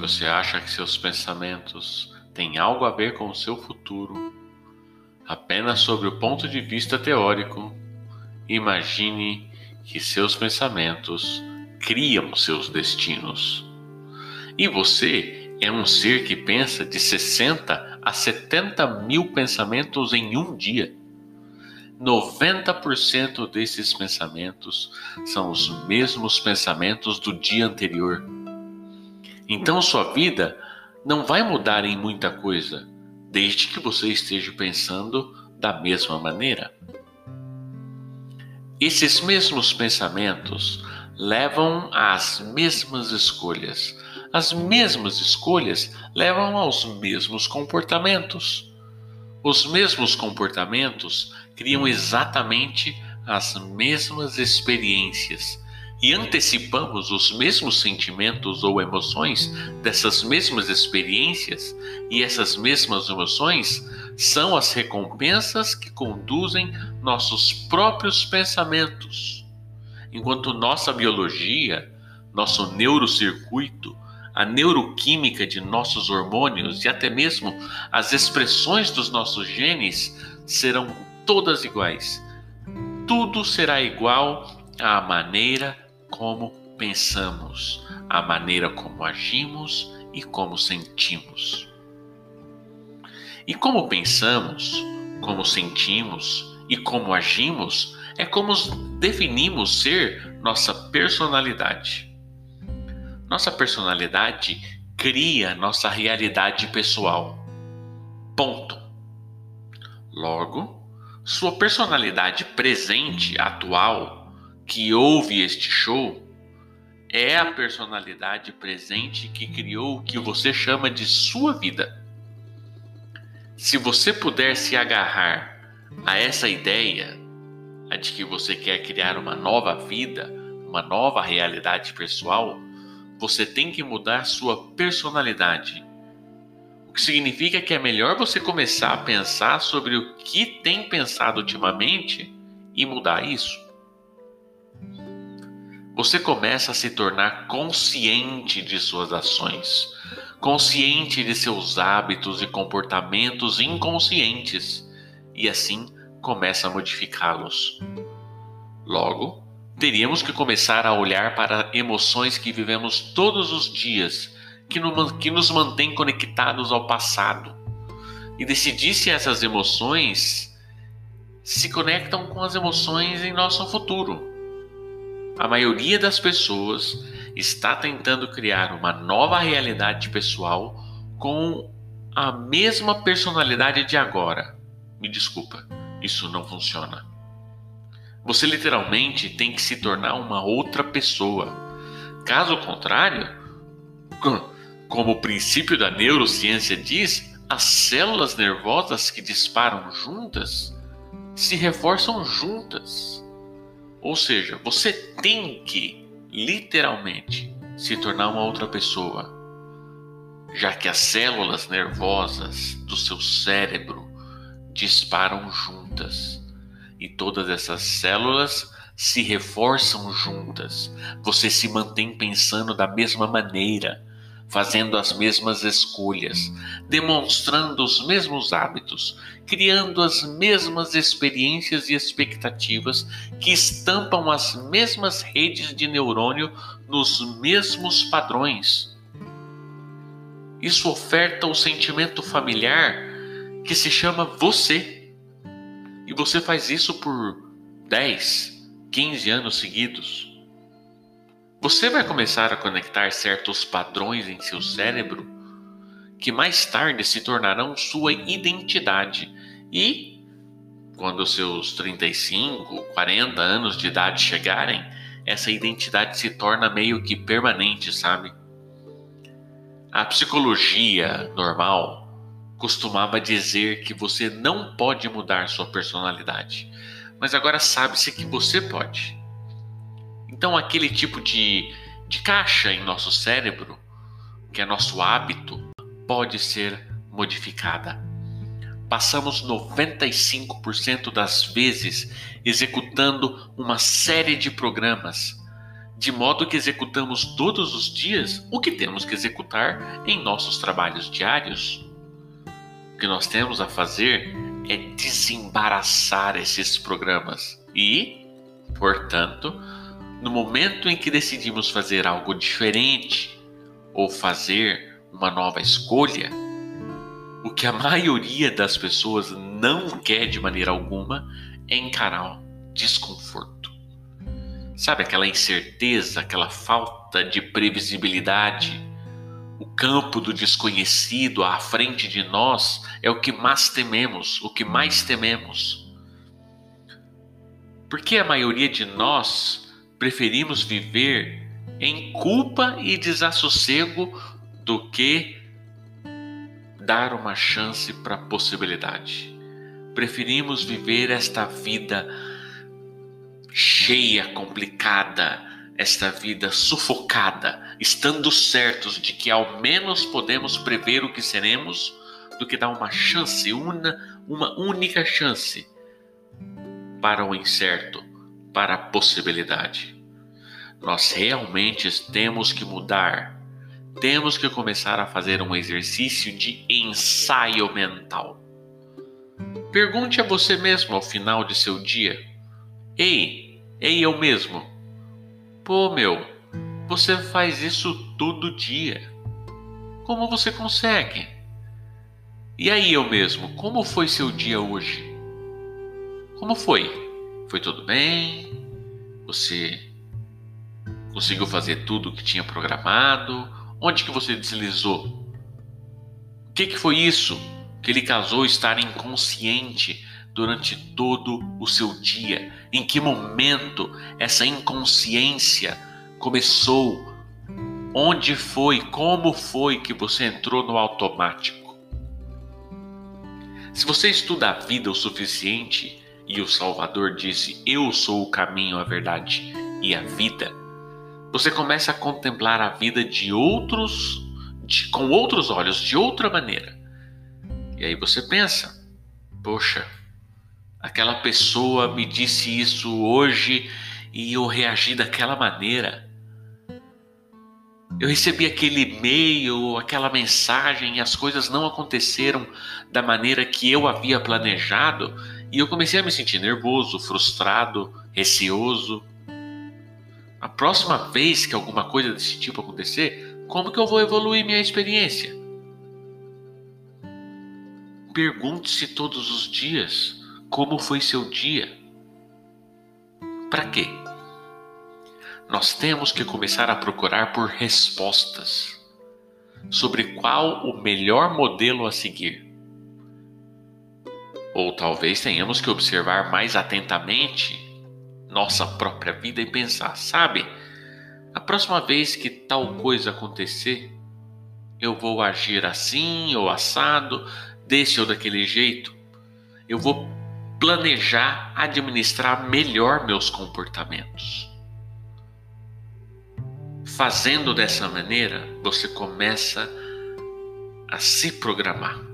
Você acha que seus pensamentos têm algo a ver com o seu futuro, apenas sobre o ponto de vista teórico, imagine que seus pensamentos criam seus destinos. E você é um ser que pensa de 60 a 70 mil pensamentos em um dia. 90% desses pensamentos são os mesmos pensamentos do dia anterior. Então sua vida não vai mudar em muita coisa, desde que você esteja pensando da mesma maneira. Esses mesmos pensamentos levam às mesmas escolhas. As mesmas escolhas levam aos mesmos comportamentos. Os mesmos comportamentos criam exatamente as mesmas experiências e antecipamos os mesmos sentimentos ou emoções dessas mesmas experiências, e essas mesmas emoções são as recompensas que conduzem nossos próprios pensamentos. Enquanto nossa biologia, nosso neurocircuito, a neuroquímica de nossos hormônios e até mesmo as expressões dos nossos genes serão todas iguais. Tudo será igual à maneira como pensamos, a maneira como agimos e como sentimos. E como pensamos, como sentimos e como agimos é como definimos ser nossa personalidade. Nossa personalidade cria nossa realidade pessoal. Ponto. Logo, sua personalidade presente, atual, que ouve este show é a personalidade presente que criou o que você chama de sua vida. Se você puder se agarrar a essa ideia, a de que você quer criar uma nova vida, uma nova realidade pessoal, você tem que mudar sua personalidade. O que significa que é melhor você começar a pensar sobre o que tem pensado ultimamente e mudar isso você começa a se tornar consciente de suas ações, consciente de seus hábitos e comportamentos inconscientes, e assim começa a modificá-los. Logo, teríamos que começar a olhar para emoções que vivemos todos os dias, que nos mantêm conectados ao passado, e decidir se essas emoções se conectam com as emoções em nosso futuro a maioria das pessoas está tentando criar uma nova realidade pessoal com a mesma personalidade de agora. Me desculpa, isso não funciona. Você literalmente tem que se tornar uma outra pessoa. Caso contrário, como o princípio da neurociência diz, as células nervosas que disparam juntas se reforçam juntas. Ou seja, você tem que literalmente se tornar uma outra pessoa, já que as células nervosas do seu cérebro disparam juntas e todas essas células se reforçam juntas. Você se mantém pensando da mesma maneira fazendo as mesmas escolhas, demonstrando os mesmos hábitos, criando as mesmas experiências e expectativas que estampam as mesmas redes de neurônio nos mesmos padrões. Isso oferta o sentimento familiar que se chama você. E você faz isso por 10, 15 anos seguidos. Você vai começar a conectar certos padrões em seu cérebro que mais tarde se tornarão sua identidade e, quando seus 35, 40 anos de idade chegarem, essa identidade se torna meio que permanente, sabe? A psicologia normal costumava dizer que você não pode mudar sua personalidade, mas agora sabe-se que você pode. Então, aquele tipo de, de caixa em nosso cérebro, que é nosso hábito, pode ser modificada. Passamos 95% das vezes executando uma série de programas, de modo que executamos todos os dias o que temos que executar em nossos trabalhos diários. O que nós temos a fazer é desembaraçar esses programas e, portanto, no momento em que decidimos fazer algo diferente ou fazer uma nova escolha, o que a maioria das pessoas não quer de maneira alguma é encarar o desconforto. Sabe aquela incerteza, aquela falta de previsibilidade? O campo do desconhecido à frente de nós é o que mais tememos, o que mais tememos. Porque a maioria de nós preferimos viver em culpa e desassossego do que dar uma chance para a possibilidade. Preferimos viver esta vida cheia, complicada, esta vida sufocada, estando certos de que ao menos podemos prever o que seremos, do que dar uma chance, uma, uma única chance para o incerto, para a possibilidade. Nós realmente temos que mudar, temos que começar a fazer um exercício de ensaio mental. Pergunte a você mesmo ao final de seu dia Ei, ei, eu mesmo. Pô, meu, você faz isso todo dia. Como você consegue? E aí, eu mesmo, como foi seu dia hoje? Como foi? Foi tudo bem? Você conseguiu fazer tudo o que tinha programado? Onde que você deslizou? O que, que foi isso que ele casou estar inconsciente durante todo o seu dia? Em que momento essa inconsciência começou? Onde foi? Como foi que você entrou no automático? Se você estuda a vida o suficiente e o Salvador disse: Eu sou o caminho, a verdade e a vida, você começa a contemplar a vida de outros, de, com outros olhos, de outra maneira. E aí você pensa: Poxa, aquela pessoa me disse isso hoje e eu reagi daquela maneira. Eu recebi aquele e-mail, aquela mensagem e as coisas não aconteceram da maneira que eu havia planejado e eu comecei a me sentir nervoso, frustrado, receoso. A próxima vez que alguma coisa desse tipo acontecer, como que eu vou evoluir minha experiência? Pergunte-se todos os dias como foi seu dia? Para quê? Nós temos que começar a procurar por respostas sobre qual o melhor modelo a seguir. Ou talvez tenhamos que observar mais atentamente nossa própria vida e pensar, sabe? A próxima vez que tal coisa acontecer, eu vou agir assim ou assado, desse ou daquele jeito. Eu vou planejar, administrar melhor meus comportamentos. Fazendo dessa maneira, você começa a se programar.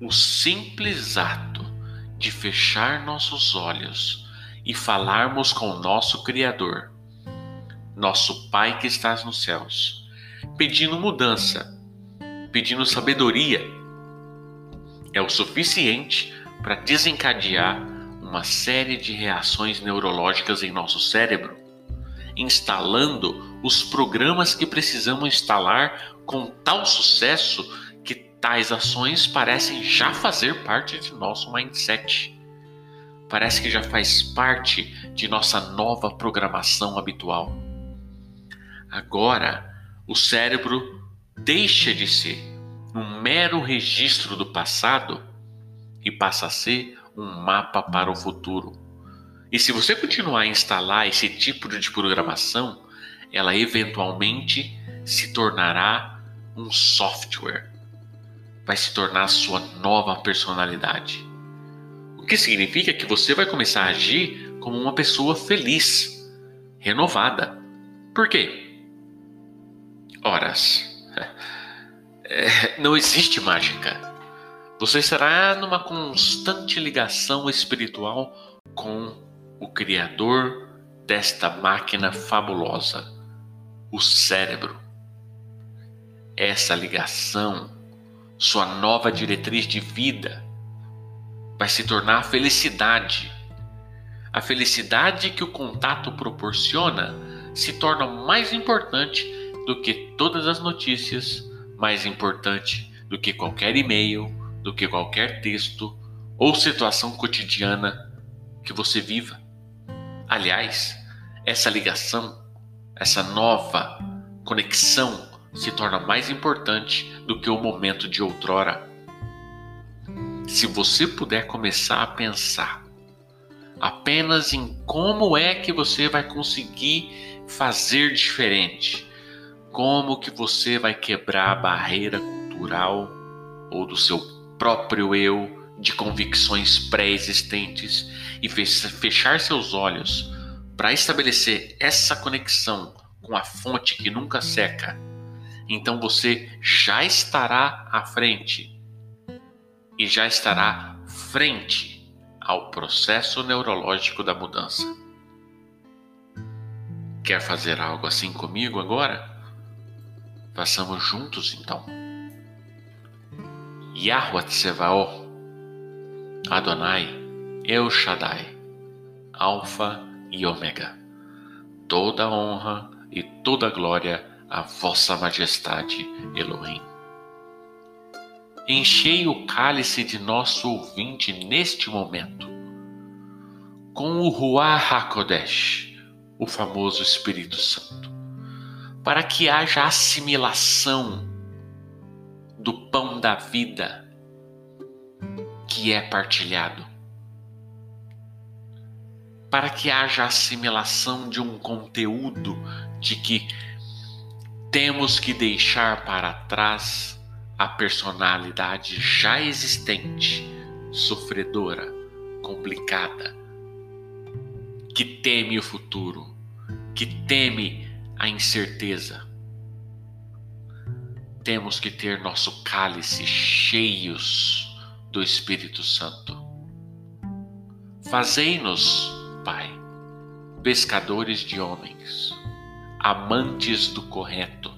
O simples ato de fechar nossos olhos e falarmos com o nosso Criador, nosso Pai que estás nos céus, pedindo mudança, pedindo sabedoria, é o suficiente para desencadear uma série de reações neurológicas em nosso cérebro, instalando os programas que precisamos instalar com tal sucesso tais ações parecem já fazer parte de nosso mindset. Parece que já faz parte de nossa nova programação habitual. Agora, o cérebro deixa de ser um mero registro do passado e passa a ser um mapa para o futuro. E se você continuar a instalar esse tipo de programação, ela eventualmente se tornará um software. Vai se tornar a sua nova personalidade. O que significa que você vai começar a agir como uma pessoa feliz, renovada. Por quê? Horas. É, não existe mágica. Você estará numa constante ligação espiritual com o Criador desta máquina fabulosa, o cérebro. Essa ligação, sua nova diretriz de vida, vai se tornar a felicidade. A felicidade que o contato proporciona se torna mais importante do que todas as notícias, mais importante do que qualquer e-mail, do que qualquer texto ou situação cotidiana que você viva. Aliás, essa ligação, essa nova conexão se torna mais importante do que o momento de outrora. Se você puder começar a pensar apenas em como é que você vai conseguir fazer diferente, como que você vai quebrar a barreira cultural ou do seu próprio eu de convicções pré-existentes e fechar seus olhos para estabelecer essa conexão com a fonte que nunca seca, então você já estará à frente e já estará frente ao processo neurológico da mudança. Quer fazer algo assim comigo agora? Façamos juntos então. Yahweh Tsevaot, Adonai, El Shaddai, Alfa e Ômega. Toda honra e toda glória a vossa majestade Elohim. Enchei o cálice de nosso ouvinte neste momento com o Ruach HaKodesh, o famoso Espírito Santo, para que haja assimilação do pão da vida que é partilhado, para que haja assimilação de um conteúdo de que temos que deixar para trás a personalidade já existente, sofredora, complicada, que teme o futuro, que teme a incerteza temos que ter nosso cálice cheios do Espírito Santo. Fazei-nos, Pai, pescadores de homens, amantes do correto,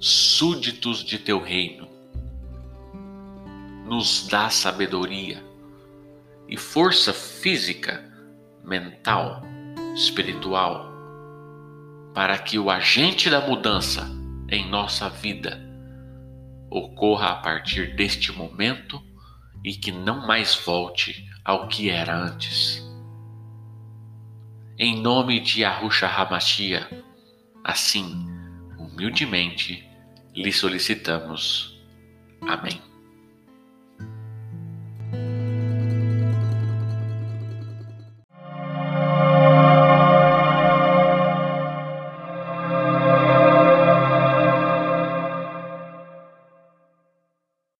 súditos de teu reino. Nos dá sabedoria e força física, mental, espiritual, para que o agente da mudança em nossa vida ocorra a partir deste momento e que não mais volte ao que era antes. Em nome de Yahusha Hamashia, assim, humildemente, lhe solicitamos. Amém.